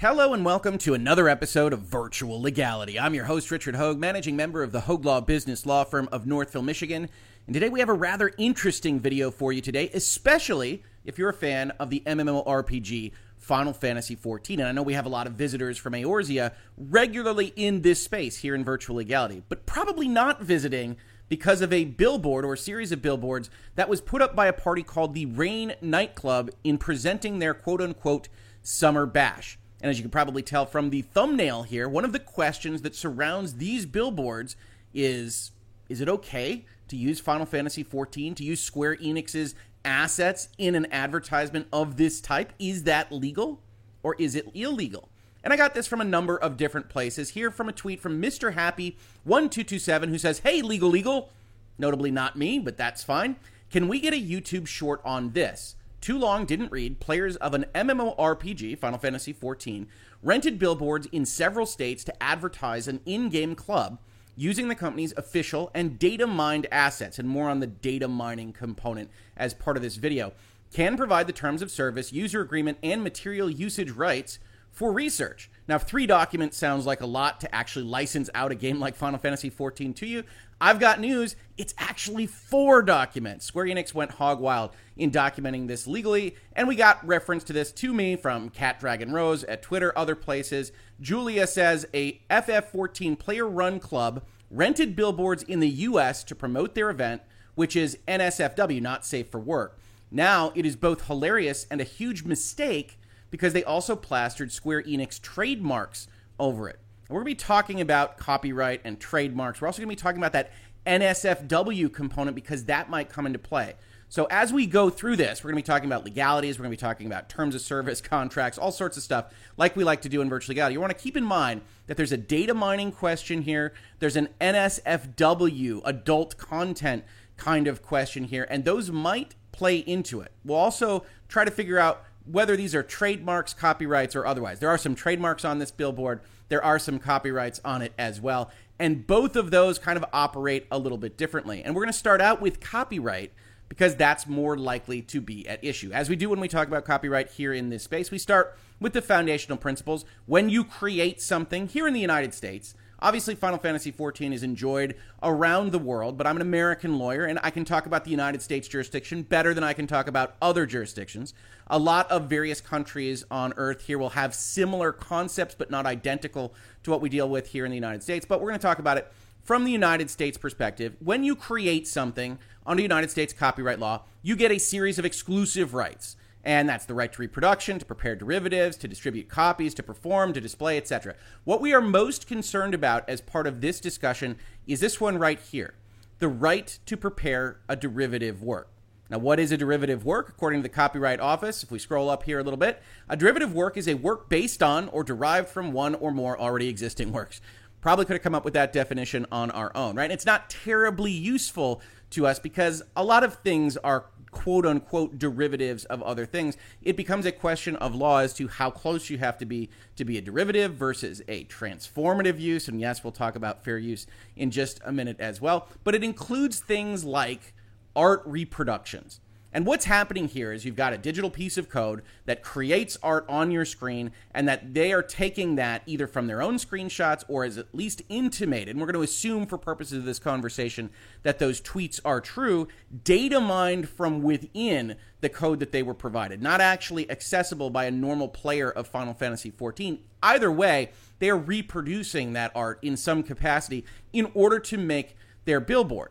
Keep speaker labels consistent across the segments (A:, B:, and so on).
A: Hello and welcome to another episode of Virtual Legality. I'm your host, Richard Hoeg, managing member of the Hoeg Law Business Law Firm of Northville, Michigan. And today we have a rather interesting video for you today, especially if you're a fan of the MMORPG Final Fantasy XIV. And I know we have a lot of visitors from Eorzea regularly in this space here in Virtual Legality, but probably not visiting because of a billboard or a series of billboards that was put up by a party called the Rain Nightclub in presenting their quote unquote summer bash. And as you can probably tell from the thumbnail here, one of the questions that surrounds these billboards is is it okay to use Final Fantasy XIV, to use Square Enix's assets in an advertisement of this type? Is that legal or is it illegal? And I got this from a number of different places. Here from a tweet from Mr. Happy1227 who says, Hey, legal, legal. Notably not me, but that's fine. Can we get a YouTube short on this? Too long didn't read. Players of an MMORPG, Final Fantasy XIV, rented billboards in several states to advertise an in game club using the company's official and data mined assets, and more on the data mining component as part of this video. Can provide the terms of service, user agreement, and material usage rights for research. Now, three documents sounds like a lot to actually license out a game like Final Fantasy XIV to you, I've got news. It's actually four documents. Square Enix went hog wild in documenting this legally, and we got reference to this to me from Cat Dragon Rose at Twitter, other places. Julia says a FF14 player run club rented billboards in the US to promote their event, which is NSFW, not safe for work. Now, it is both hilarious and a huge mistake because they also plastered Square Enix trademarks over it. And we're going to be talking about copyright and trademarks. We're also going to be talking about that NSFW component because that might come into play. So as we go through this, we're going to be talking about legalities, we're going to be talking about terms of service, contracts, all sorts of stuff like we like to do in virtual legality. You want to keep in mind that there's a data mining question here, there's an NSFW, adult content kind of question here, and those might play into it. We'll also try to figure out whether these are trademarks, copyrights, or otherwise. There are some trademarks on this billboard, there are some copyrights on it as well. And both of those kind of operate a little bit differently. And we're going to start out with copyright because that's more likely to be at issue. As we do when we talk about copyright here in this space, we start with the foundational principles. When you create something here in the United States, Obviously, Final Fantasy XIV is enjoyed around the world, but I'm an American lawyer and I can talk about the United States jurisdiction better than I can talk about other jurisdictions. A lot of various countries on Earth here will have similar concepts, but not identical to what we deal with here in the United States. But we're going to talk about it from the United States perspective. When you create something under United States copyright law, you get a series of exclusive rights and that's the right to reproduction, to prepare derivatives, to distribute copies, to perform, to display, etc. What we are most concerned about as part of this discussion is this one right here the right to prepare a derivative work. Now, what is a derivative work? According to the Copyright Office, if we scroll up here a little bit, a derivative work is a work based on or derived from one or more already existing works. Probably could have come up with that definition on our own, right? It's not terribly useful to us because a lot of things are quote unquote derivatives of other things, it becomes a question of law as to how close you have to be to be a derivative versus a transformative use. And yes, we'll talk about fair use in just a minute as well. But it includes things like art reproductions. And what's happening here is you've got a digital piece of code that creates art on your screen, and that they are taking that either from their own screenshots or is at least intimated. And we're going to assume, for purposes of this conversation, that those tweets are true, data mined from within the code that they were provided, not actually accessible by a normal player of Final Fantasy XIV. Either way, they are reproducing that art in some capacity in order to make their billboard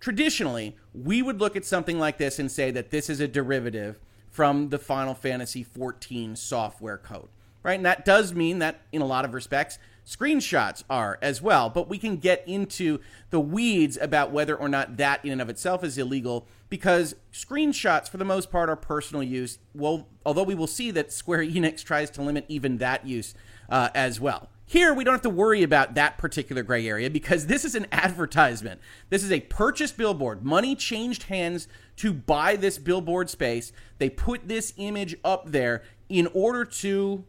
A: traditionally, we would look at something like this and say that this is a derivative from the Final Fantasy XIV software code, right? And that does mean that in a lot of respects, screenshots are as well. But we can get into the weeds about whether or not that in and of itself is illegal because screenshots, for the most part, are personal use. Well, although we will see that Square Enix tries to limit even that use uh, as well. Here, we don't have to worry about that particular gray area because this is an advertisement. This is a purchase billboard. Money changed hands to buy this billboard space. They put this image up there in order to,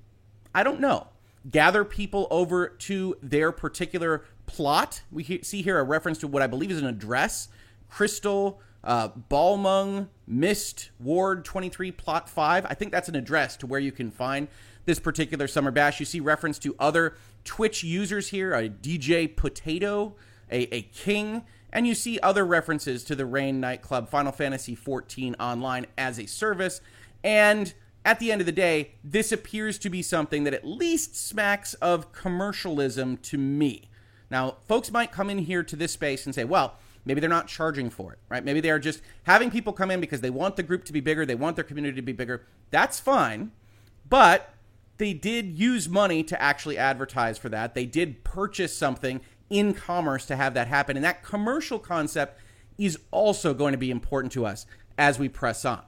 A: I don't know, gather people over to their particular plot. We see here a reference to what I believe is an address Crystal uh, Balmung Mist Ward 23 Plot 5. I think that's an address to where you can find this particular Summer Bash. You see reference to other Twitch users here, a DJ Potato, a, a King, and you see other references to the Rain nightclub, Final Fantasy XIV Online as a service. And at the end of the day, this appears to be something that at least smacks of commercialism to me. Now, folks might come in here to this space and say, well, maybe they're not charging for it, right? Maybe they are just having people come in because they want the group to be bigger, they want their community to be bigger. That's fine. But they did use money to actually advertise for that. They did purchase something in commerce to have that happen. And that commercial concept is also going to be important to us as we press on.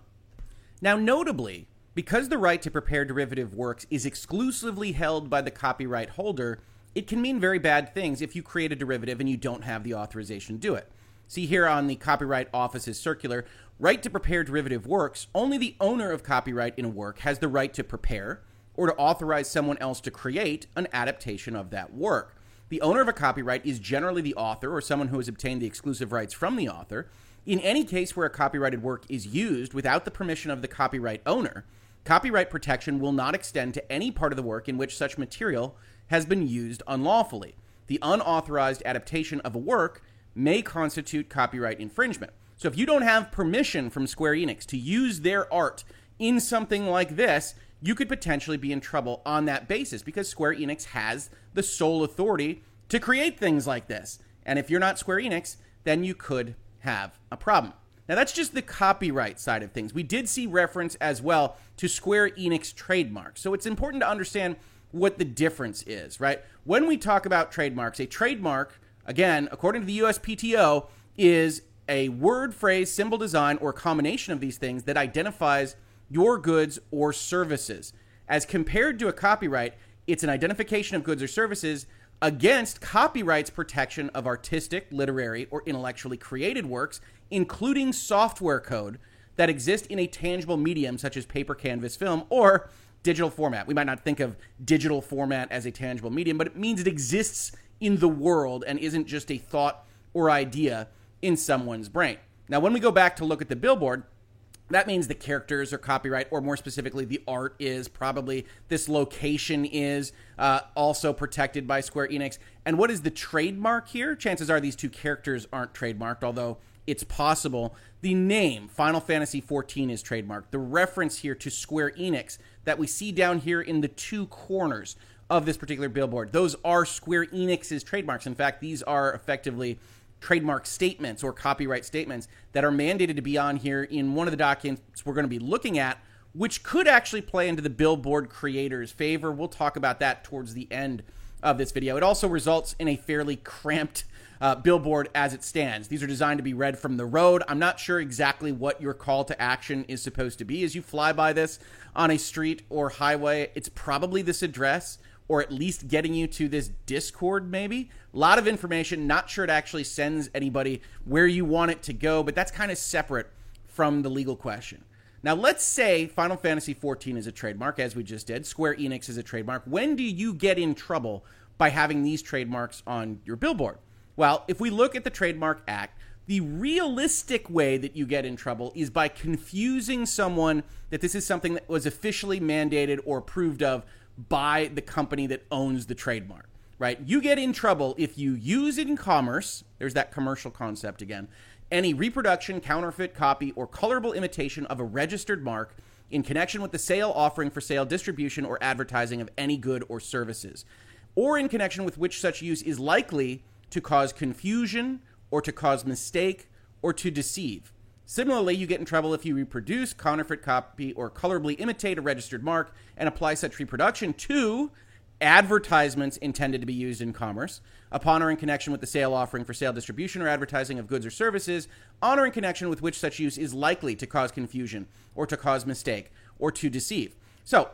A: Now, notably, because the right to prepare derivative works is exclusively held by the copyright holder, it can mean very bad things if you create a derivative and you don't have the authorization to do it. See here on the Copyright Office's circular, right to prepare derivative works, only the owner of copyright in a work has the right to prepare or to authorize someone else to create an adaptation of that work. The owner of a copyright is generally the author or someone who has obtained the exclusive rights from the author. In any case where a copyrighted work is used without the permission of the copyright owner, copyright protection will not extend to any part of the work in which such material has been used unlawfully. The unauthorized adaptation of a work may constitute copyright infringement. So if you don't have permission from Square Enix to use their art in something like this, you could potentially be in trouble on that basis because Square Enix has the sole authority to create things like this. And if you're not Square Enix, then you could have a problem. Now, that's just the copyright side of things. We did see reference as well to Square Enix trademarks. So it's important to understand what the difference is, right? When we talk about trademarks, a trademark, again, according to the USPTO, is a word, phrase, symbol, design, or combination of these things that identifies your goods or services. As compared to a copyright, it's an identification of goods or services against copyright's protection of artistic, literary, or intellectually created works, including software code that exist in a tangible medium such as paper, canvas, film, or digital format. We might not think of digital format as a tangible medium, but it means it exists in the world and isn't just a thought or idea in someone's brain. Now, when we go back to look at the billboard, that means the characters are copyright, or more specifically, the art is probably this location is uh, also protected by Square Enix. And what is the trademark here? Chances are these two characters aren't trademarked, although it's possible. The name Final Fantasy XIV is trademarked. The reference here to Square Enix that we see down here in the two corners of this particular billboard, those are Square Enix's trademarks. In fact, these are effectively trademark statements or copyright statements that are mandated to be on here in one of the documents we're going to be looking at, which could actually play into the billboard creator's favor. We'll talk about that towards the end of this video. It also results in a fairly cramped uh, billboard as it stands. These are designed to be read from the road. I'm not sure exactly what your call to action is supposed to be as you fly by this on a street or highway. It's probably this address or at least getting you to this Discord, maybe. A lot of information. Not sure it actually sends anybody where you want it to go, but that's kind of separate from the legal question. Now, let's say Final Fantasy XIV is a trademark, as we just did. Square Enix is a trademark. When do you get in trouble by having these trademarks on your billboard? Well, if we look at the Trademark Act, the realistic way that you get in trouble is by confusing someone that this is something that was officially mandated or approved of by the company that owns the trademark, right? You get in trouble if you use it in commerce, there's that commercial concept again, any reproduction, counterfeit, copy, or colorable imitation of a registered mark in connection with the sale, offering for sale, distribution, or advertising of any good or services, or in connection with which such use is likely to cause confusion or to cause mistake or to deceive. Similarly, you get in trouble if you reproduce, counterfeit copy, or colorably imitate a registered mark and apply such reproduction to advertisements intended to be used in commerce, upon or in connection with the sale, offering for sale, distribution, or advertising of goods or services, on or in connection with which such use is likely to cause confusion or to cause mistake or to deceive. So,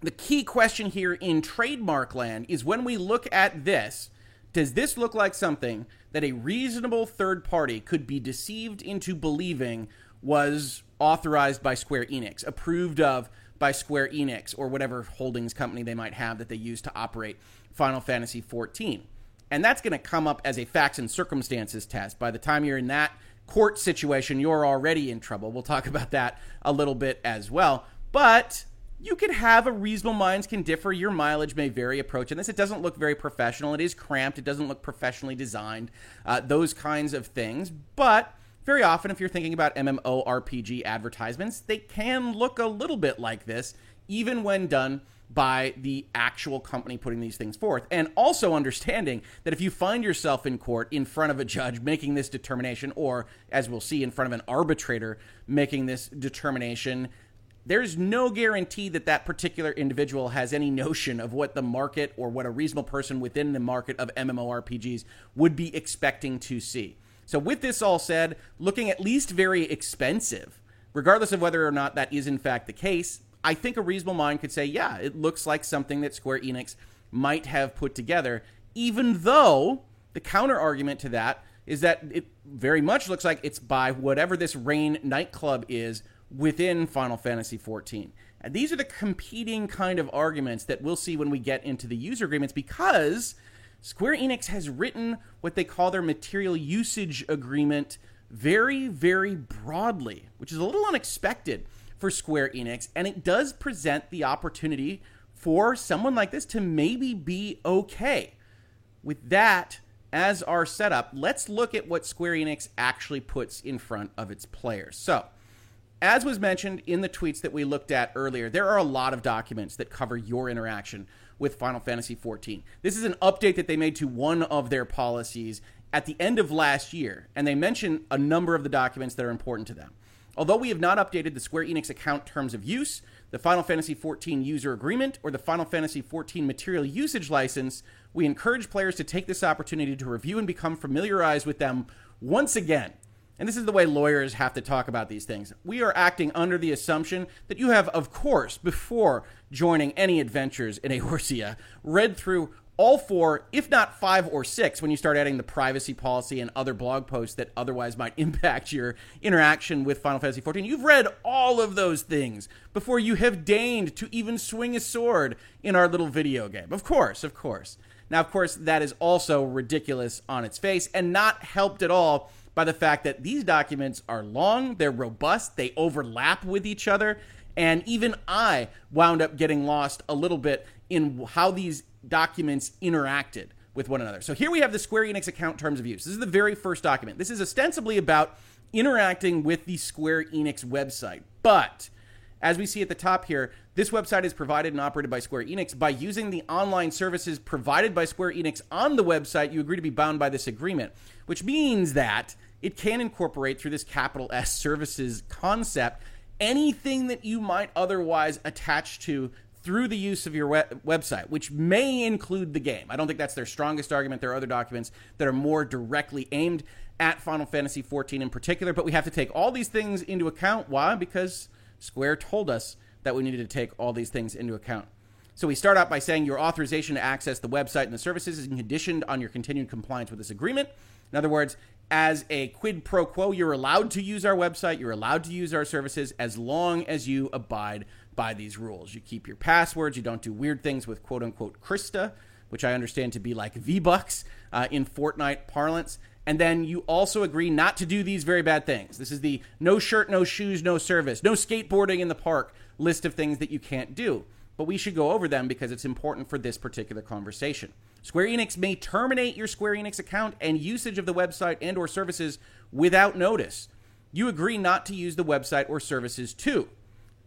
A: the key question here in trademark land is when we look at this, does this look like something that a reasonable third party could be deceived into believing was authorized by Square Enix, approved of by Square Enix, or whatever holdings company they might have that they use to operate Final Fantasy XIV? And that's going to come up as a facts and circumstances test. By the time you're in that court situation, you're already in trouble. We'll talk about that a little bit as well. But you could have a reasonable minds can differ. Your mileage may vary approaching this. It doesn't look very professional. It is cramped. It doesn't look professionally designed. Uh, those kinds of things. But very often, if you're thinking about MMORPG advertisements, they can look a little bit like this, even when done by the actual company putting these things forth. And also understanding that if you find yourself in court in front of a judge making this determination, or as we'll see, in front of an arbitrator making this determination, there's no guarantee that that particular individual has any notion of what the market or what a reasonable person within the market of MMORPGs would be expecting to see. So, with this all said, looking at least very expensive, regardless of whether or not that is in fact the case, I think a reasonable mind could say, yeah, it looks like something that Square Enix might have put together, even though the counter argument to that is that it very much looks like it's by whatever this Rain nightclub is within Final Fantasy XIV. And these are the competing kind of arguments that we'll see when we get into the user agreements because Square Enix has written what they call their material usage agreement very, very broadly, which is a little unexpected for Square Enix. And it does present the opportunity for someone like this to maybe be okay. With that as our setup, let's look at what Square Enix actually puts in front of its players. So, as was mentioned in the tweets that we looked at earlier, there are a lot of documents that cover your interaction with Final Fantasy XIV. This is an update that they made to one of their policies at the end of last year, and they mention a number of the documents that are important to them. Although we have not updated the Square Enix account terms of use, the Final Fantasy XIV user agreement, or the Final Fantasy XIV material usage license, we encourage players to take this opportunity to review and become familiarized with them once again and this is the way lawyers have to talk about these things. We are acting under the assumption that you have, of course, before joining any adventures in Eorzea, read through all four, if not five or six, when you start adding the privacy policy and other blog posts that otherwise might impact your interaction with Final Fantasy XIV. You've read all of those things before you have deigned to even swing a sword in our little video game. Of course, of course. Now, of course, that is also ridiculous on its face and not helped at all by the fact that these documents are long, they're robust, they overlap with each other, and even I wound up getting lost a little bit in how these documents interacted with one another. So here we have the Square Enix account terms of use. This is the very first document. This is ostensibly about interacting with the Square Enix website. But as we see at the top here, this website is provided and operated by Square Enix. By using the online services provided by Square Enix on the website, you agree to be bound by this agreement, which means that it can incorporate through this capital S services concept anything that you might otherwise attach to through the use of your web- website, which may include the game. I don't think that's their strongest argument. There are other documents that are more directly aimed at Final Fantasy XIV in particular, but we have to take all these things into account. Why? Because Square told us that we needed to take all these things into account. So we start out by saying your authorization to access the website and the services is conditioned on your continued compliance with this agreement. In other words, as a quid pro quo, you're allowed to use our website, you're allowed to use our services as long as you abide by these rules. You keep your passwords, you don't do weird things with quote unquote Crysta, which I understand to be like V Bucks uh, in Fortnite parlance. And then you also agree not to do these very bad things. This is the no shirt, no shoes, no service, no skateboarding in the park list of things that you can't do. But we should go over them because it's important for this particular conversation. Square Enix may terminate your Square Enix account and usage of the website and or services without notice. You agree not to use the website or services to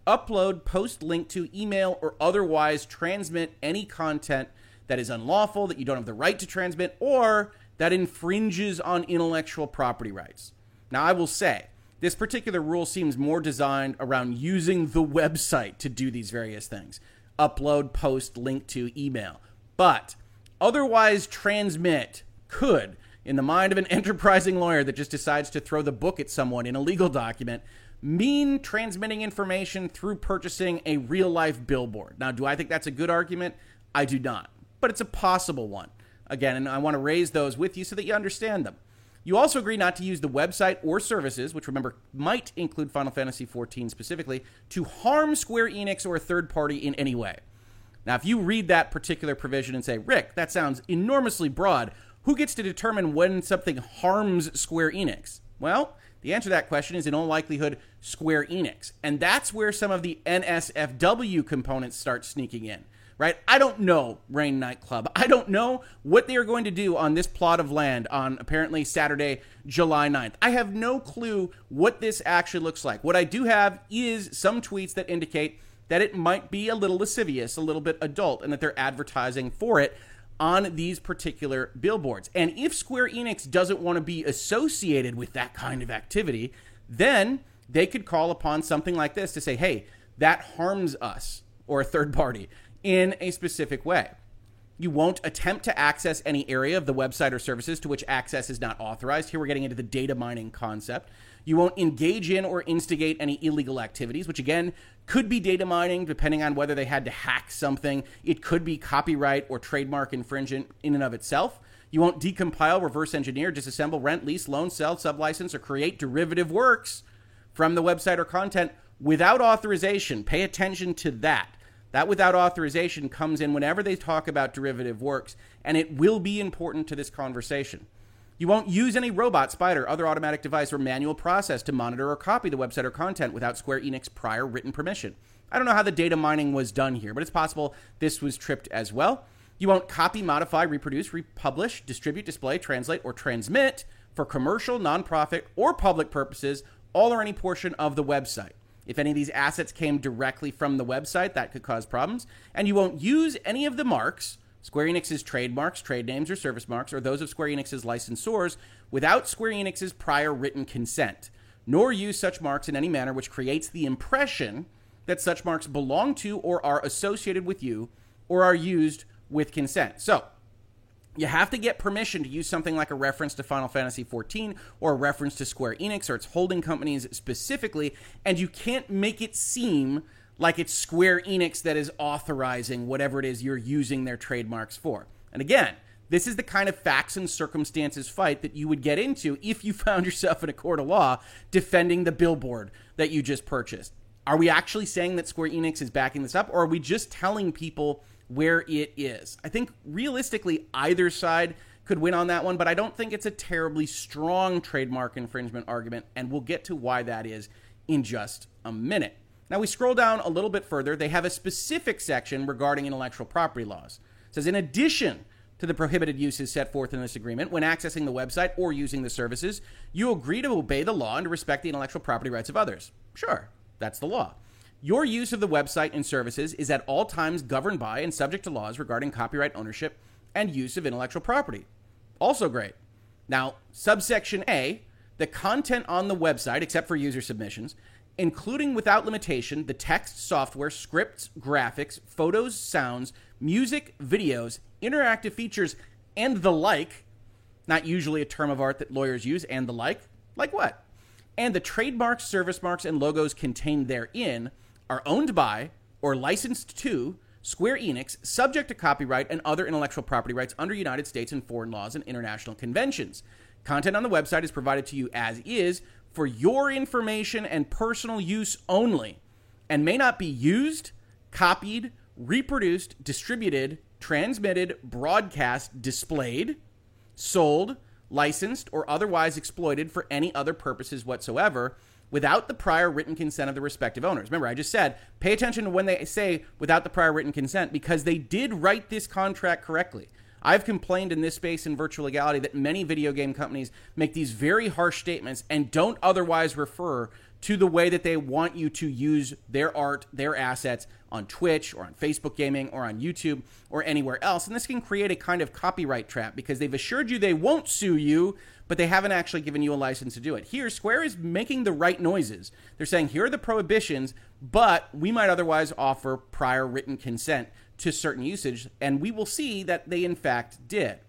A: upload, post link to, email, or otherwise transmit any content that is unlawful, that you don't have the right to transmit, or that infringes on intellectual property rights. Now, I will say, this particular rule seems more designed around using the website to do these various things upload, post, link to, email. But otherwise transmit could, in the mind of an enterprising lawyer that just decides to throw the book at someone in a legal document, mean transmitting information through purchasing a real life billboard. Now, do I think that's a good argument? I do not, but it's a possible one. Again, and I want to raise those with you so that you understand them. You also agree not to use the website or services, which remember might include Final Fantasy XIV specifically, to harm Square Enix or a third party in any way. Now, if you read that particular provision and say, Rick, that sounds enormously broad, who gets to determine when something harms Square Enix? Well, The answer to that question is in all likelihood Square Enix. And that's where some of the NSFW components start sneaking in, right? I don't know Rain Nightclub. I don't know what they are going to do on this plot of land on apparently Saturday, July 9th. I have no clue what this actually looks like. What I do have is some tweets that indicate that it might be a little lascivious, a little bit adult, and that they're advertising for it on these particular billboards. And if Square Enix doesn't want to be associated with that kind of activity, then they could call upon something like this to say, hey, that harms us or a third party in a specific way. You won't attempt to access any area of the website or services to which access is not authorized. Here we're getting into the data mining concept. You won't engage in or instigate any illegal activities, which again could be data mining, depending on whether they had to hack something. It could be copyright or trademark infringement in and of itself. You won't decompile, reverse engineer, disassemble, rent, lease, loan, sell, sublicense, or create derivative works from the website or content without authorization. Pay attention to that. That without authorization comes in whenever they talk about derivative works, and it will be important to this conversation. You won't use any robot, spider, other automatic device, or manual process to monitor or copy the website or content without Square Enix prior written permission. I don't know how the data mining was done here, but it's possible this was tripped as well. You won't copy, modify, reproduce, republish, distribute, display, translate, or transmit for commercial, nonprofit, or public purposes all or any portion of the website. If any of these assets came directly from the website, that could cause problems. And you won't use any of the marks Square Enix's trademarks, trade names, or service marks or those of Square Enix's licensors without Square Enix's prior written consent, nor use such marks in any manner which creates the impression that such marks belong to or are associated with you or are used with consent. So, you have to get permission to use something like a reference to Final Fantasy XIV or a reference to Square Enix or its holding companies specifically, and you can't make it seem like it's Square Enix that is authorizing whatever it is you're using their trademarks for. And again, this is the kind of facts and circumstances fight that you would get into if you found yourself in a court of law defending the billboard that you just purchased. Are we actually saying that Square Enix is backing this up, or are we just telling people where it is? I think realistically, either side could win on that one, but I don't think it's a terribly strong trademark infringement argument, and we'll get to why that is in just a minute. Now we scroll down a little bit further. They have a specific section regarding intellectual property laws. It says in addition to the prohibited uses set forth in this agreement, when accessing the website or using the services, you agree to obey the law and to respect the intellectual property rights of others. Sure, that's the law. Your use of the website and services is at all times governed by and subject to laws regarding copyright ownership and use of intellectual property. Also great. Now, subsection A, the content on the website, except for user submissions, including without limitation the text, software, scripts, graphics, photos, sounds, music, videos, interactive features, and the like. Not usually a term of art that lawyers use, and the like. Like what? And the trademarks, service marks, and logos contained therein are owned by or licensed to Square Enix, subject to copyright and other intellectual property rights under United States and foreign laws and international conventions. Content on the website is provided to you as is for your information and personal use only and may not be used, copied, reproduced, distributed, transmitted, broadcast, displayed, sold, licensed, or otherwise exploited for any other purposes whatsoever without the prior written consent of the respective owners. Remember, I just said pay attention to when they say without the prior written consent because they did write this contract correctly. I've complained in this space in virtual legality that many video game companies make these very harsh statements and don't otherwise refer to the way that they want you to use their art, their assets on Twitch or on Facebook gaming or on YouTube or anywhere else. And this can create a kind of copyright trap because they've assured you they won't sue you, but they haven't actually given you a license to do it. Here, Square is making the right noises. They're saying, here are the prohibitions, but we might otherwise offer prior written consent to certain usage, and we will see that they in fact did.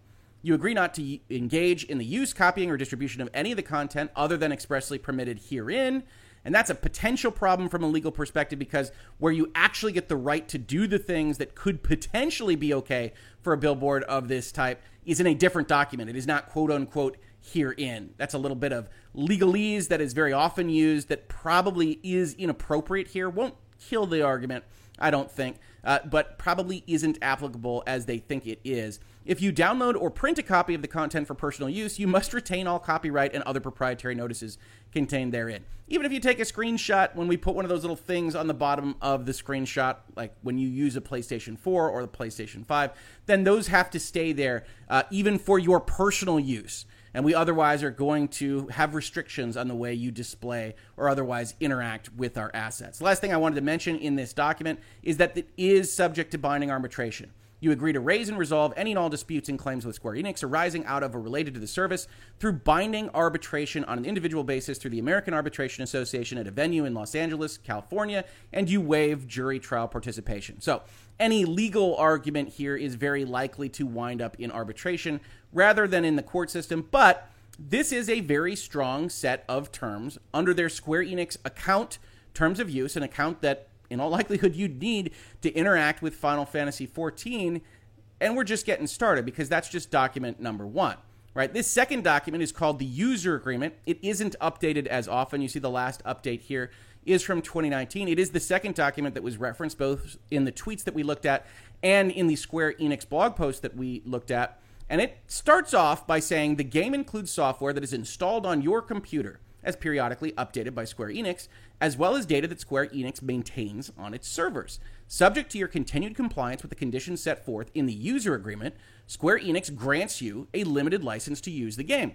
A: You agree not to engage in the use, copying, or distribution of any of the content other than expressly permitted herein. And that's a potential problem from a legal perspective because where you actually get the right to do the things that could potentially be okay for a billboard of this type is in a different document. It is not quote unquote herein. That's a little bit of legalese that is very often used that probably is inappropriate here. Won't kill the argument I don't think, uh, but probably isn't applicable as they think it is. If you download or print a copy of the content for personal use, you must retain all copyright and other proprietary notices contained therein. Even if you take a screenshot, when we put one of those little things on the bottom of the screenshot, like when you use a PlayStation 4 or the PlayStation 5, then those have to stay there, uh, even for your personal use. And we otherwise are going to have restrictions on the way you display or otherwise interact with our assets. Last thing I wanted to mention in this document is that it is subject to binding arbitration. You agree to raise and resolve any and all disputes and claims with Square Enix arising out of or related to the service through binding arbitration on an individual basis through the American Arbitration Association at a venue in Los Angeles, California, and you waive jury trial participation. So, any legal argument here is very likely to wind up in arbitration rather than in the court system, but this is a very strong set of terms under their Square Enix account terms of use, an account that in all likelihood you'd need to interact with Final Fantasy XIV. And we're just getting started because that's just document number one. Right. This second document is called the user agreement. It isn't updated as often. You see the last update here is from 2019. It is the second document that was referenced both in the tweets that we looked at and in the Square Enix blog post that we looked at. And it starts off by saying the game includes software that is installed on your computer as periodically updated by Square Enix, as well as data that Square Enix maintains on its servers. Subject to your continued compliance with the conditions set forth in the user agreement, Square Enix grants you a limited license to use the game.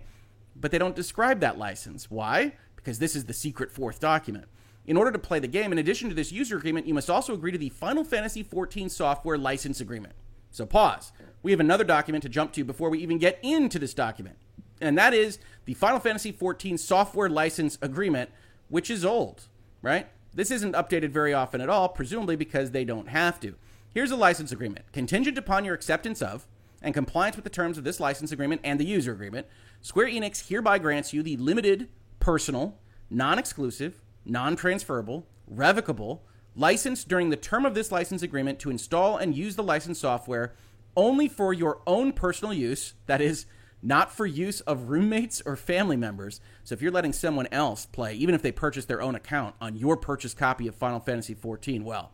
A: But they don't describe that license. Why? Because this is the secret fourth document. In order to play the game, in addition to this user agreement, you must also agree to the Final Fantasy XIV software license agreement. So pause. We have another document to jump to before we even get into this document and that is the Final Fantasy XIV software license agreement, which is old, right? This isn't updated very often at all, presumably because they don't have to. Here's a license agreement. Contingent upon your acceptance of and compliance with the terms of this license agreement and the user agreement, Square Enix hereby grants you the limited, personal, non exclusive, non transferable, revocable licensed during the term of this license agreement to install and use the licensed software only for your own personal use, that is, not for use of roommates or family members. So if you're letting someone else play, even if they purchase their own account on your purchased copy of Final Fantasy XIV, well,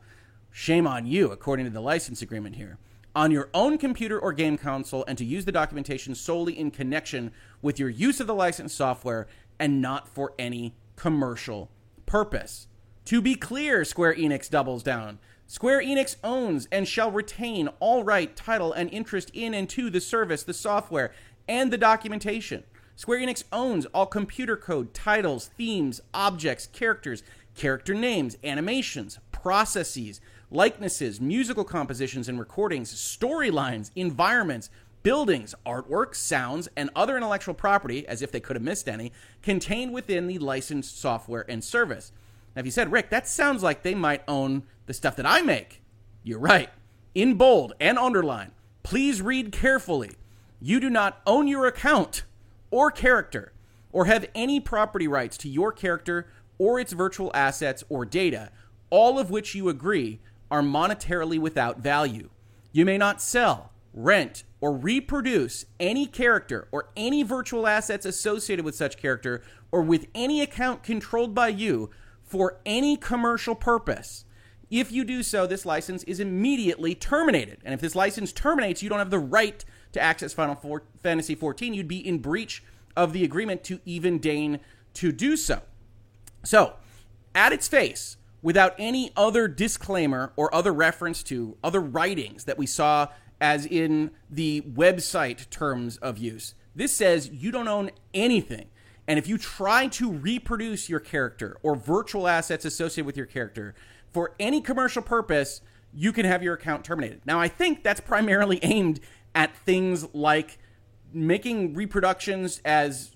A: shame on you, according to the license agreement here. On your own computer or game console, and to use the documentation solely in connection with your use of the licensed software and not for any commercial purpose. To be clear, Square Enix doubles down. Square Enix owns and shall retain all right, title, and interest in and to the service, the software, and the documentation. Square Enix owns all computer code, titles, themes, objects, characters, character names, animations, processes, likenesses, musical compositions and recordings, storylines, environments, buildings, artwork, sounds, and other intellectual property, as if they could have missed any, contained within the licensed software and service. Now, if you said, Rick, that sounds like they might own the stuff that I make, you're right. In bold and underline, please read carefully. You do not own your account or character or have any property rights to your character or its virtual assets or data, all of which you agree are monetarily without value. You may not sell, rent, or reproduce any character or any virtual assets associated with such character or with any account controlled by you for any commercial purpose. If you do so, this license is immediately terminated. And if this license terminates, you don't have the right to access Final Four- Fantasy XIV, you'd be in breach of the agreement to even deign to do so. So, at its face, without any other disclaimer or other reference to other writings that we saw as in the website terms of use, this says you don't own anything. And if you try to reproduce your character or virtual assets associated with your character for any commercial purpose, you can have your account terminated. Now, I think that's primarily aimed at things like making reproductions as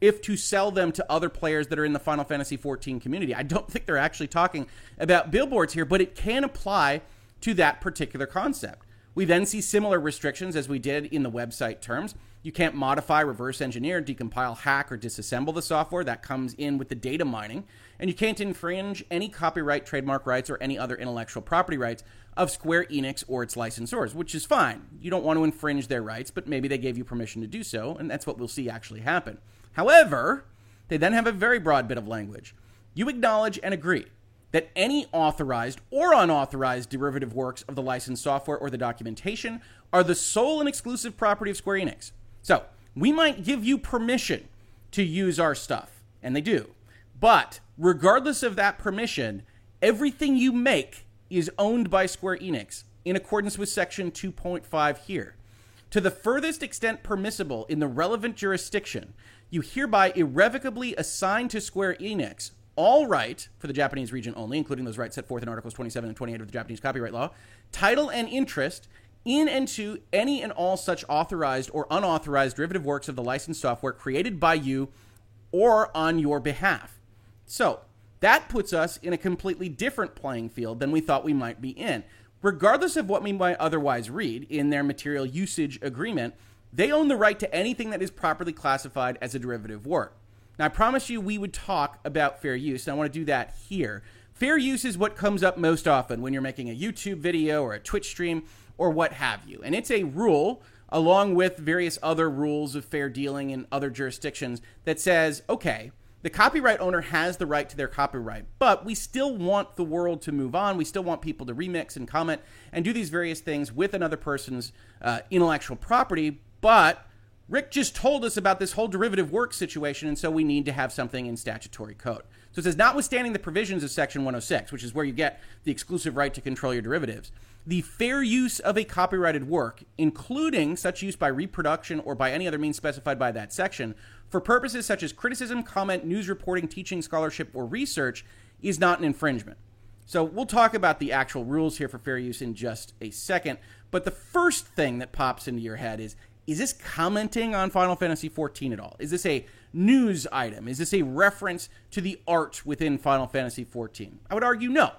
A: if to sell them to other players that are in the Final Fantasy XIV community. I don't think they're actually talking about billboards here, but it can apply to that particular concept. We then see similar restrictions as we did in the website terms. You can't modify, reverse engineer, decompile, hack, or disassemble the software. That comes in with the data mining. And you can't infringe any copyright, trademark rights, or any other intellectual property rights of Square Enix or its licensors, which is fine. You don't want to infringe their rights, but maybe they gave you permission to do so, and that's what we'll see actually happen. However, they then have a very broad bit of language. You acknowledge and agree that any authorized or unauthorized derivative works of the licensed software or the documentation are the sole and exclusive property of Square Enix. So, we might give you permission to use our stuff, and they do. But regardless of that permission, everything you make is owned by Square Enix in accordance with Section 2.5 here. To the furthest extent permissible in the relevant jurisdiction, you hereby irrevocably assign to Square Enix all right for the Japanese region only, including those rights set forth in Articles 27 and 28 of the Japanese copyright law, title and interest in and to any and all such authorized or unauthorized derivative works of the licensed software created by you or on your behalf. So, that puts us in a completely different playing field than we thought we might be in. Regardless of what we might otherwise read in their material usage agreement, they own the right to anything that is properly classified as a derivative work. Now, I promise you we would talk about fair use, and I want to do that here. Fair use is what comes up most often when you're making a YouTube video or a Twitch stream or what have you. And it's a rule, along with various other rules of fair dealing in other jurisdictions, that says okay, the copyright owner has the right to their copyright, but we still want the world to move on. We still want people to remix and comment and do these various things with another person's uh, intellectual property. But Rick just told us about this whole derivative work situation, and so we need to have something in statutory code. So it says, notwithstanding the provisions of Section 106, which is where you get the exclusive right to control your derivatives, the fair use of a copyrighted work, including such use by reproduction or by any other means specified by that section, for purposes such as criticism, comment, news reporting, teaching, scholarship, or research, is not an infringement. So we'll talk about the actual rules here for fair use in just a second. But the first thing that pops into your head is is this commenting on Final Fantasy XIV at all? Is this a news item? Is this a reference to the art within Final Fantasy XIV? I would argue no.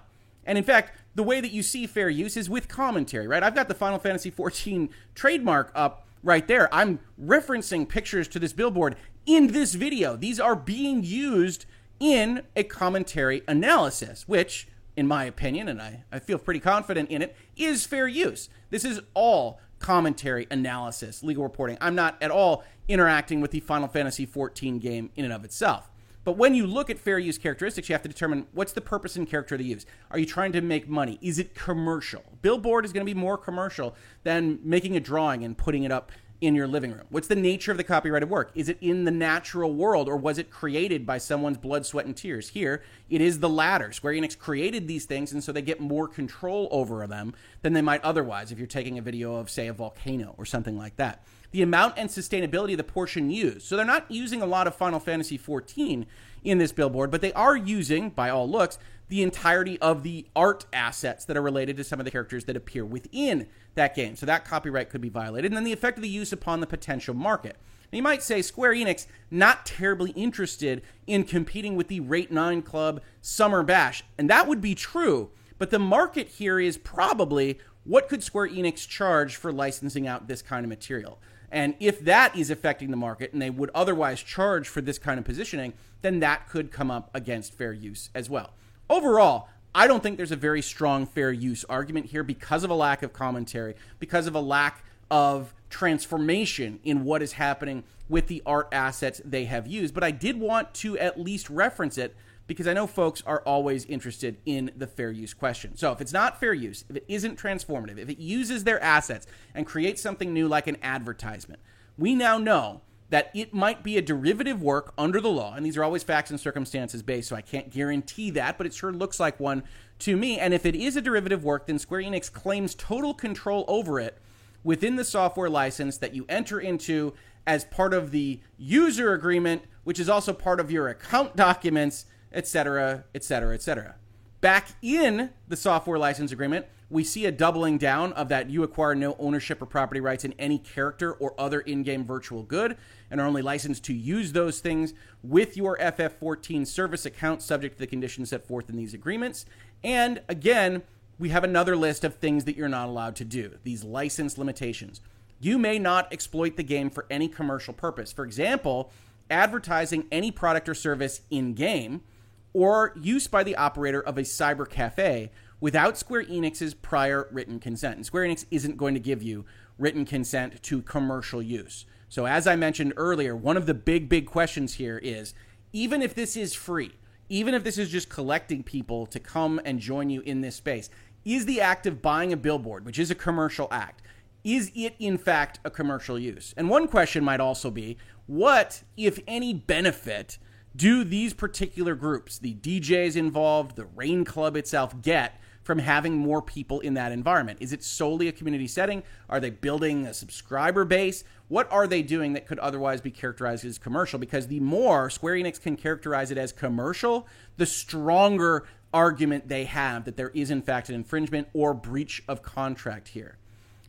A: And in fact, the way that you see fair use is with commentary, right? I've got the Final Fantasy XIV trademark up right there. I'm referencing pictures to this billboard in this video. These are being used in a commentary analysis, which, in my opinion, and I, I feel pretty confident in it, is fair use. This is all commentary, analysis, legal reporting. I'm not at all interacting with the Final Fantasy XIV game in and of itself. But when you look at fair use characteristics, you have to determine what's the purpose and character of the use. Are you trying to make money? Is it commercial? Billboard is going to be more commercial than making a drawing and putting it up in your living room? What's the nature of the copyrighted work? Is it in the natural world or was it created by someone's blood, sweat, and tears? Here, it is the latter. Square Enix created these things, and so they get more control over them than they might otherwise if you're taking a video of, say, a volcano or something like that. The amount and substantiality of the portion used. So they're not using a lot of Final Fantasy XIV in this billboard, but they are using, by all looks, the entirety of the art assets that are related to some of the characters that appear within that game. So that copyright could be violated. And then the effect of the use upon the potential market. Now you might say Square Enix not terribly interested in competing with the Rain Night Club Summer Bash. And that would be true, but the market here is probably what could Square Enix charge for licensing out this kind of material? And if that is affecting the market and they would otherwise charge for this kind of positioning, then that could come up against fair use as well. Overall, I don't think there's a very strong fair use argument here because of a lack of commentary, because of a lack of transformation in what is happening with the art assets they have used. But I did want to at least reference it because I know folks are always interested in the fair use question. So if it's not fair use, if it isn't transformative, if it uses their assets and creates something new like an advertisement, we now know that it might be a derivative work under the law, and these are always facts and circumstances based, so I can't guarantee that, but it sure looks like one to me. And if it is a derivative work, then Square Enix claims total control over it within the software license that you enter into as part of the user agreement, which is also part of your account documents, etc., etc., etc. Back in the software license agreement, we see a doubling down of that you acquire no ownership or property rights in any character or other in game virtual good and are only licensed to use those things with your FF14 service account subject to the conditions set forth in these agreements. And again, we have another list of things that you're not allowed to do, these license limitations. You may not exploit the game for any commercial purpose. For example, advertising any product or service in game or use by the operator of a cyber cafe without Square Enix's prior written consent. And Square Enix isn't going to give you written consent to commercial use. So, as I mentioned earlier, one of the big, big questions here is even if this is free, even if this is just collecting people to come and join you in this space, is the act of buying a billboard, which is a commercial act, is it in fact a commercial use? And one question might also be what, if any, benefit do these particular groups, the DJs involved, the Rain Club itself, get from having more people in that environment? Is it solely a community setting? Are they building a subscriber base? What are they doing that could otherwise be characterized as commercial? Because the more Square Enix can characterize it as commercial, the stronger argument they have that there is, in fact, an infringement or breach of contract here.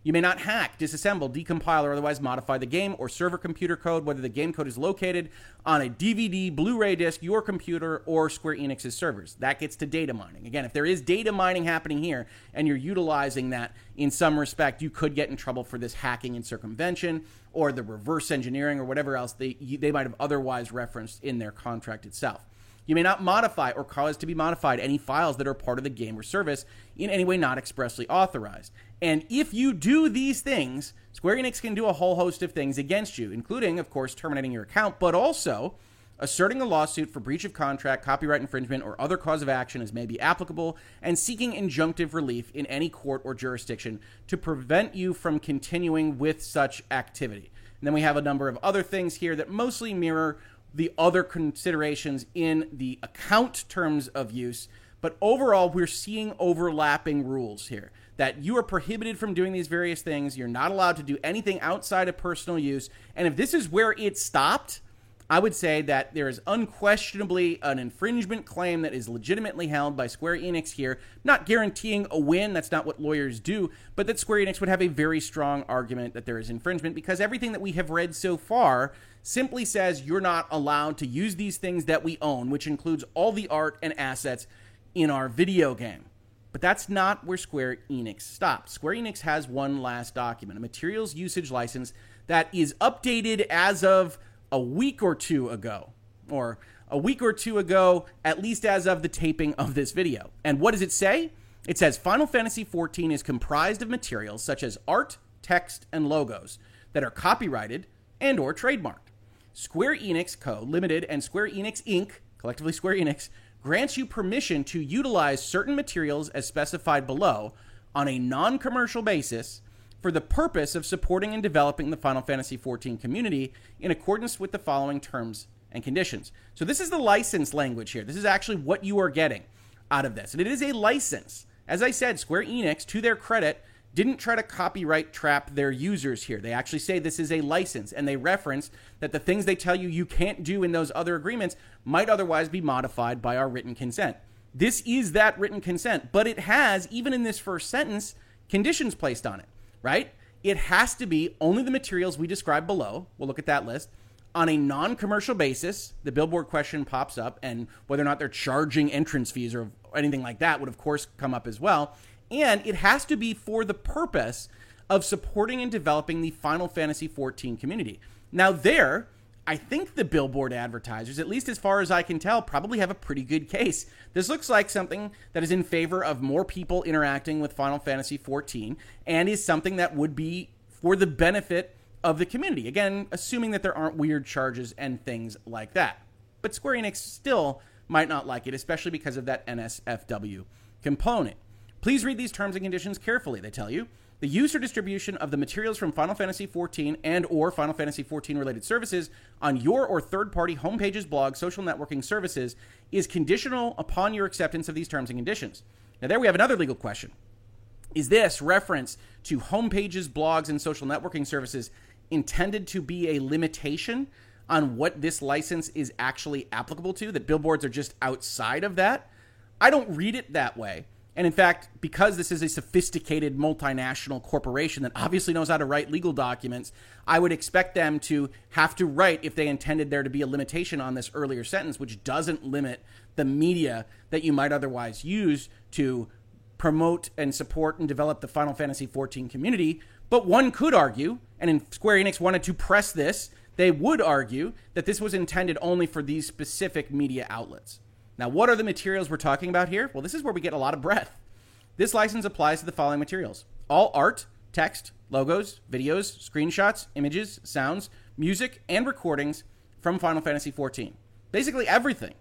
A: You may not hack, disassemble, decompile, or otherwise modify the game or server computer code, whether the game code is located on a DVD, Blu ray disc, your computer, or Square Enix's servers. That gets to data mining. Again, if there is data mining happening here and you're utilizing that in some respect, you could get in trouble for this hacking and circumvention or the reverse engineering or whatever else they, they might have otherwise referenced in their contract itself. You may not modify or cause to be modified any files that are part of the game or service in any way not expressly authorized. And if you do these things, Square Enix can do a whole host of things against you, including, of course, terminating your account, but also asserting a lawsuit for breach of contract, copyright infringement, or other cause of action as may be applicable, and seeking injunctive relief in any court or jurisdiction to prevent you from continuing with such activity. And then we have a number of other things here that mostly mirror the other considerations in the account terms of use. But overall, we're seeing overlapping rules here that you are prohibited from doing these various things. You're not allowed to do anything outside of personal use. And if this is where it stopped, I would say that there is unquestionably an infringement claim that is legitimately held by Square Enix here, not guaranteeing a win, that's not what lawyers do, but that Square Enix would have a very strong argument that there is infringement because everything that we have read so far simply says you're not allowed to use these things that we own, which includes all the art and assets in our video game. But that's not where Square Enix stops. Square Enix has one last document, a materials usage license that is updated as of a week or two ago, or a week or two ago, at least as of the taping of this video. And what does it say? It says Final Fantasy XIV is comprised of materials such as art, text, and logos that are copyrighted and or trademarked. Square Enix Co. Limited and Square Enix Inc., collectively Square Enix, grants you permission to utilize certain materials as specified below on a non commercial basis for the purpose of supporting and developing the Final Fantasy XIV community in accordance with the following terms and conditions. So, this is the license language here. This is actually what you are getting out of this. And it is a license. As I said, Square Enix, to their credit, didn't try to copyright trap their users here. They actually say this is a license, and they reference that the things they tell you you can't do in those other agreements might otherwise be modified by our written consent. This is that written consent, but it has, even in this first sentence, conditions placed on it, right? It has to be only the materials we describe below. We'll look at that list. On a non commercial basis, the billboard question pops up, and whether or not they're charging entrance fees or anything like that would, of course, come up as well and it has to be for the purpose of supporting and developing the Final Fantasy XIV community. Now, there, I think the billboard advertisers, at least as far as I can tell, probably have a pretty good case. This looks like something that is in favor of more people interacting with Final Fantasy XIV and is something that would be for the benefit of the community. Again, assuming that there aren't weird charges and things like that. But Square Enix still might not like it, especially because of that NSFW component. Please read these terms and conditions carefully, they tell you. The use or distribution of the materials from Final Fantasy XIV and or Final Fantasy XIV related services on your or third-party homepages, blogs, social networking services is conditional upon your acceptance of these terms and conditions. Now there we have another legal question. Is this reference to homepages, blogs, and social networking services intended to be a limitation on what this license is actually applicable to? That billboards are just outside of that? I don't read it that way. And in fact, because this is a sophisticated multinational corporation that obviously knows how to write legal documents, I would expect them to have to write if they intended there to be a limitation on this earlier sentence, which doesn't limit the media that you might otherwise use to promote and support and develop the Final Fantasy XIV community. But one could argue, and if Square Enix wanted to press this, they would argue that this was intended only for these specific media outlets. Now, what are the materials we're talking about here? Well, this is where we get a lot of breadth. This license applies to the following materials all art, text, logos, videos, screenshots, images, sounds, music, and recordings from Final Fantasy XIV. Basically, everything.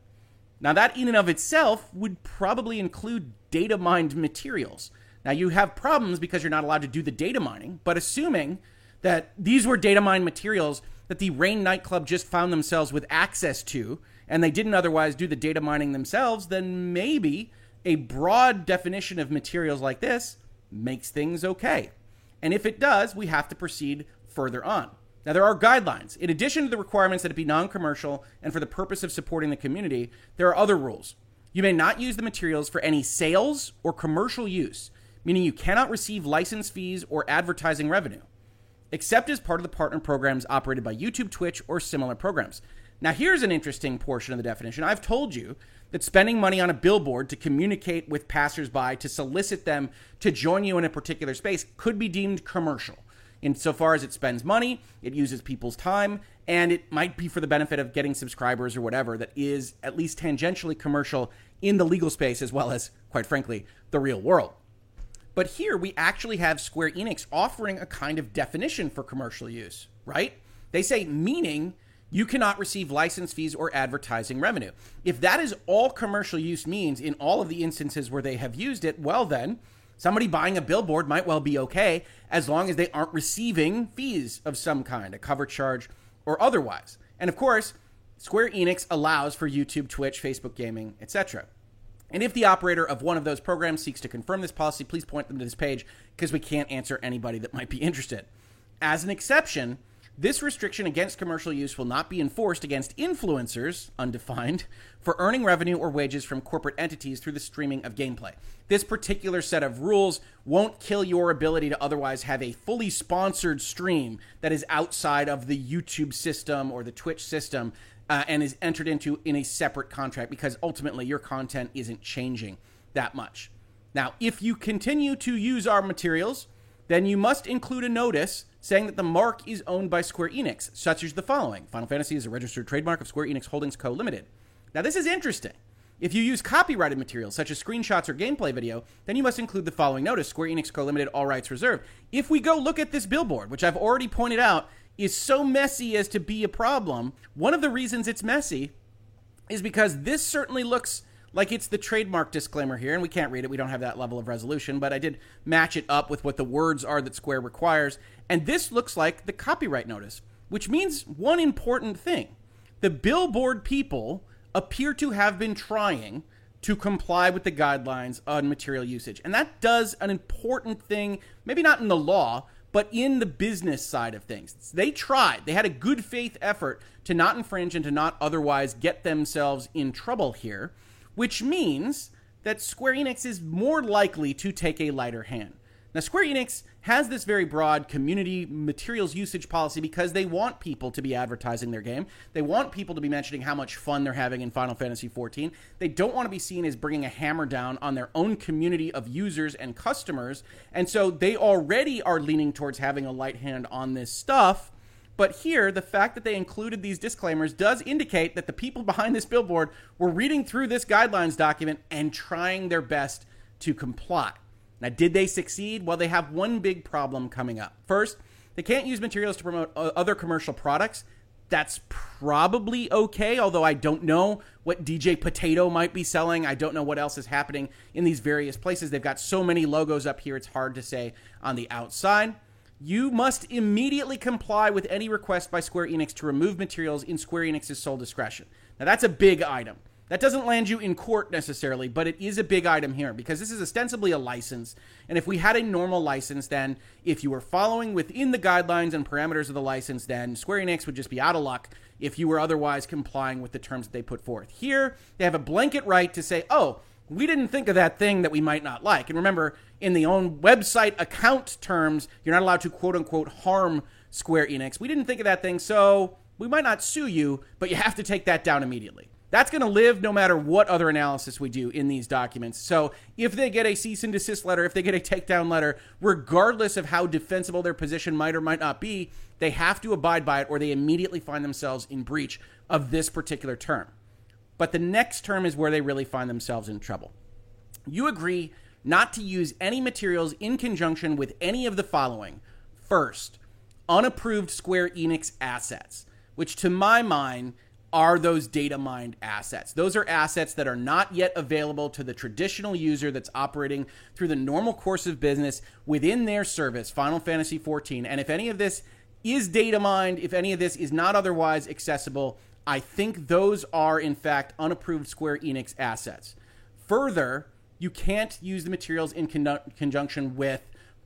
A: Now, that in and of itself would probably include data mined materials. Now, you have problems because you're not allowed to do the data mining, but assuming that these were data mined materials that the Rain nightclub just found themselves with access to, and they didn't otherwise do the data mining themselves, then maybe a broad definition of materials like this makes things okay. And if it does, we have to proceed further on. Now, there are guidelines. In addition to the requirements that it be non commercial and for the purpose of supporting the community, there are other rules. You may not use the materials for any sales or commercial use, meaning you cannot receive license fees or advertising revenue, except as part of the partner programs operated by YouTube, Twitch, or similar programs. Now, here's an interesting portion of the definition. I've told you that spending money on a billboard to communicate with passersby to solicit them to join you in a particular space could be deemed commercial. Insofar as it spends money, it uses people's time, and it might be for the benefit of getting subscribers or whatever that is at least tangentially commercial in the legal space as well as, quite frankly, the real world. But here we actually have Square Enix offering a kind of definition for commercial use, right? They say meaning you cannot receive license fees or advertising revenue. If that is all commercial use means in all of the instances where they have used it, well, then somebody buying a billboard might well be okay as long as they aren't receiving fees of some kind, a cover charge or otherwise. And of course, Square Enix allows for YouTube, Twitch, Facebook gaming, etc. And if the operator of one of those programs seeks to confirm this policy, please point them to this page because we can't answer anybody that might be interested. As an exception, this restriction against commercial use will not be enforced against influencers, undefined, for earning revenue or wages from corporate entities through the streaming of gameplay. This particular set of rules won't kill your ability to otherwise have a fully sponsored stream that is outside of the YouTube system or the Twitch system uh, and is entered into in a separate contract because ultimately your content isn't changing that much. Now, if you continue to use our materials, then you must include a notice saying that the mark is owned by Square Enix, such as the following Final Fantasy is a registered trademark of Square Enix Holdings Co. Limited. Now, this is interesting. If you use copyrighted materials such as screenshots or gameplay video, then you must include the following notice Square Enix Co. Limited, all rights reserved. If we go look at this billboard, which I've already pointed out is so messy as to be a problem, one of the reasons it's messy is because this certainly looks like it's the trademark disclaimer here, and we can't read it. We don't have that level of resolution, but I did match it up with what the words are that Square requires. And this looks like the copyright notice, which means one important thing. The billboard people appear to have been trying to comply with the guidelines on material usage. And that does an important thing, maybe not in the law, but in the business side of things. They tried. They had a good faith effort to not infringe and to not otherwise get themselves in trouble here which means that Square Enix is more likely to take a lighter hand. Now, Square Enix has this very broad community materials usage policy because they want people to be advertising their game. They want people to be mentioning how much fun they're having in Final Fantasy XIV. They don't want to be seen as bringing a hammer down on their own community of users and customers. And so they already are leaning towards having a light hand on this stuff. But here, the fact that they included these disclaimers does indicate that the people behind this billboard were reading through this guidelines document and trying their best to comply. Now, did they succeed? Well, they have one big problem coming up. First, they can't use materials to promote uh, other commercial products. That's probably okay, although I don't know what DJ Potato might be selling. I don't know what else is happening in these various places. They've got so many logos up here, it's hard to say on the outside you must immediately comply with any request by Square Enix to remove materials in Square Enix's sole discretion. Now, that's a big item. That doesn't land you in court necessarily, but it is a big item here because this is ostensibly a license. And if we had a normal license, then if you were following within the guidelines and parameters of the license, then Square Enix would just be out of luck if you were otherwise complying with the terms that they put forth. Here, they have a blanket right to say, oh, we didn't think of that thing that we might not like. And remember, in the own website account terms, you're not allowed to quote unquote harm Square Enix. We didn't think of that thing, so we might not sue you, but you have to take that down immediately. That's going to live no matter what other analysis we do in these documents. So if they get a cease and desist letter, if they get a takedown letter, regardless of how defensible their position might or might not be, they have to abide by it or they immediately find themselves in breach of this particular term. But the next term is where they really find themselves in trouble. You agree not to use any materials in conjunction with any of the following. First, unapproved Square Enix assets, which to my mind are those data mined assets. Those are assets that are not yet available to the traditional user that's operating through the normal course of business within their service, Final Fantasy XIV. And if any of this is data mined, if any of this is not otherwise accessible, I think those are, in fact, unapproved Square Enix assets. Further, you can't use the materials in con- conjunction with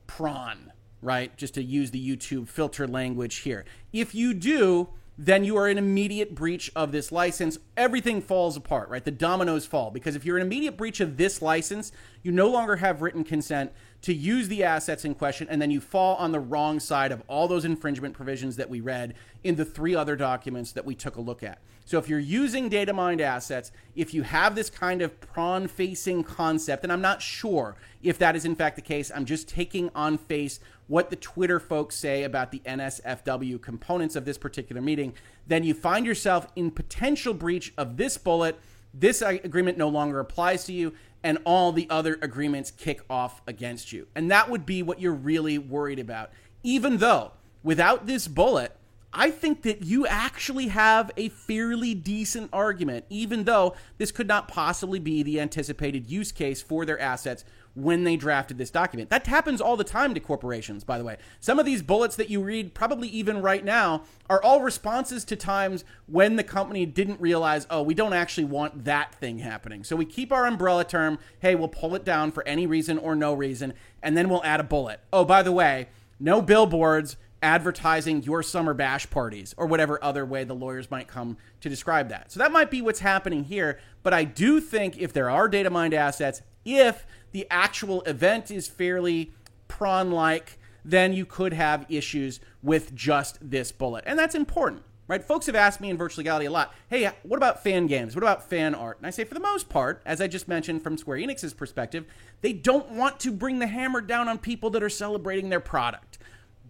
A: prawn, right? Just to use the YouTube filter language here. If you do, then you are in immediate breach of this license. Everything falls apart, right? The dominoes fall because if you're in immediate breach of this license, you no longer have written consent to use the assets in question, and then you fall on the wrong side of all those infringement provisions that we read in the three other documents that we took a look at. So if you're using data mined assets, if you have this kind of prawn facing concept, and I'm not sure if that is in fact the case, I'm just taking on face what the Twitter folks say about the NSFW components of this particular meeting, then you find yourself in potential breach of this bullet. This agreement no longer applies to you, and all the other agreements kick off against you. And that would be what you're really worried about. Even though, without this bullet, I think that you actually have a fairly decent argument, even though this could not possibly be the anticipated use case for their assets when they drafted this document. That happens all the time to corporations, by the way. Some of these bullets that you read, probably even right now, are all responses to times when the company didn't realize, oh, we don't actually want that thing happening. So we keep our umbrella term, hey, we'll pull it down for any reason or no reason, and then we'll add a bullet. Oh, by the way, no billboards advertising your summer bash parties or whatever other way the lawyers might come to describe that. So that might be what's happening here. But I do think if there are data mined assets, if the actual event is fairly prawn like, then you could have issues with just this bullet. And that's important, right? Folks have asked me in virtual legality a lot hey, what about fan games? What about fan art? And I say, for the most part, as I just mentioned from Square Enix's perspective, they don't want to bring the hammer down on people that are celebrating their product.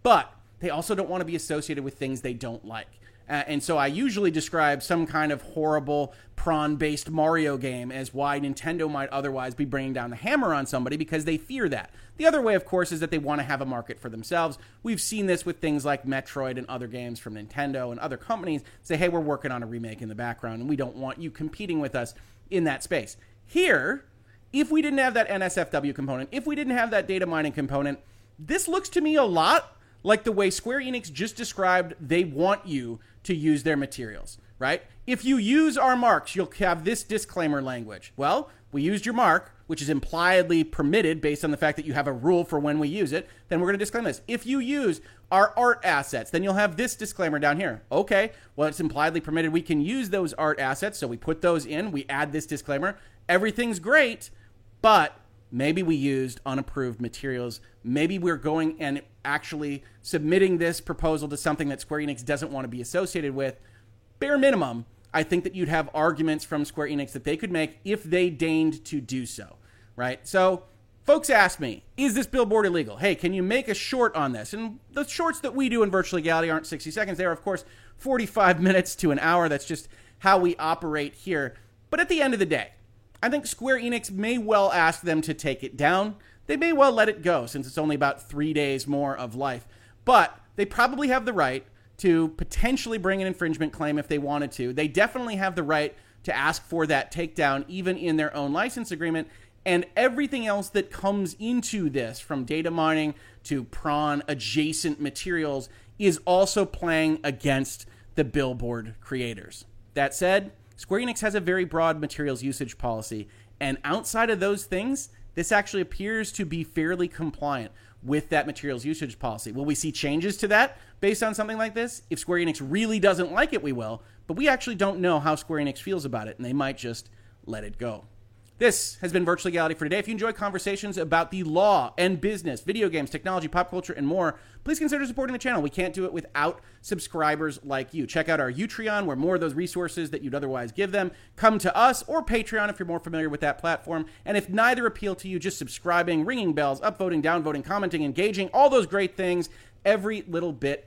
A: But they also don't want to be associated with things they don't like. Uh, and so I usually describe some kind of horrible prawn based Mario game as why Nintendo might otherwise be bringing down the hammer on somebody because they fear that. The other way, of course, is that they want to have a market for themselves. We've seen this with things like Metroid and other games from Nintendo and other companies say, hey, we're working on a remake in the background and we don't want you competing with us in that space. Here, if we didn't have that NSFW component, if we didn't have that data mining component, this looks to me a lot like the way Square Enix just described they want you to use their materials, right? If you use our marks, you'll have this disclaimer language. Well, we used your mark, which is impliedly permitted based on the fact that you have a rule for when we use it, then we're going to disclaim this. If you use our art assets, then you'll have this disclaimer down here. Okay, well, it's impliedly permitted. We can use those art assets, so we put those in, we add this disclaimer. Everything's great, but maybe we used unapproved materials. Maybe we're going and actually submitting this proposal to something that Square Enix doesn't want to be associated with, bare minimum, I think that you'd have arguments from Square Enix that they could make if they deigned to do so, right? So, folks ask me, is this billboard illegal? Hey, can you make a short on this? And the shorts that we do in virtual legality aren't 60 seconds. They are, of course, 45 minutes to an hour. That's just how we operate here. But at the end of the day, I think Square Enix may well ask them to take it down they may well let it go since it's only about three days more of life. But they probably have the right to potentially bring an infringement claim if they wanted to. They definitely have the right to ask for that takedown, even in their own license agreement. And everything else that comes into this, from data mining to prawn adjacent materials, is also playing against the billboard creators. That said, Square Enix has a very broad materials usage policy. And outside of those things, this actually appears to be fairly compliant with that materials usage policy. Will we see changes to that based on something like this? If Square Enix really doesn't like it, we will, but we actually don't know how Square Enix feels about it, and they might just let it go. This has been Virtual Legality for today. If you enjoy conversations about the law and business, video games, technology, pop culture, and more, please consider supporting the channel. We can't do it without subscribers like you. Check out our Utreon, where more of those resources that you'd otherwise give them come to us, or Patreon if you're more familiar with that platform. And if neither appeal to you, just subscribing, ringing bells, upvoting, downvoting, commenting, engaging, all those great things, every little bit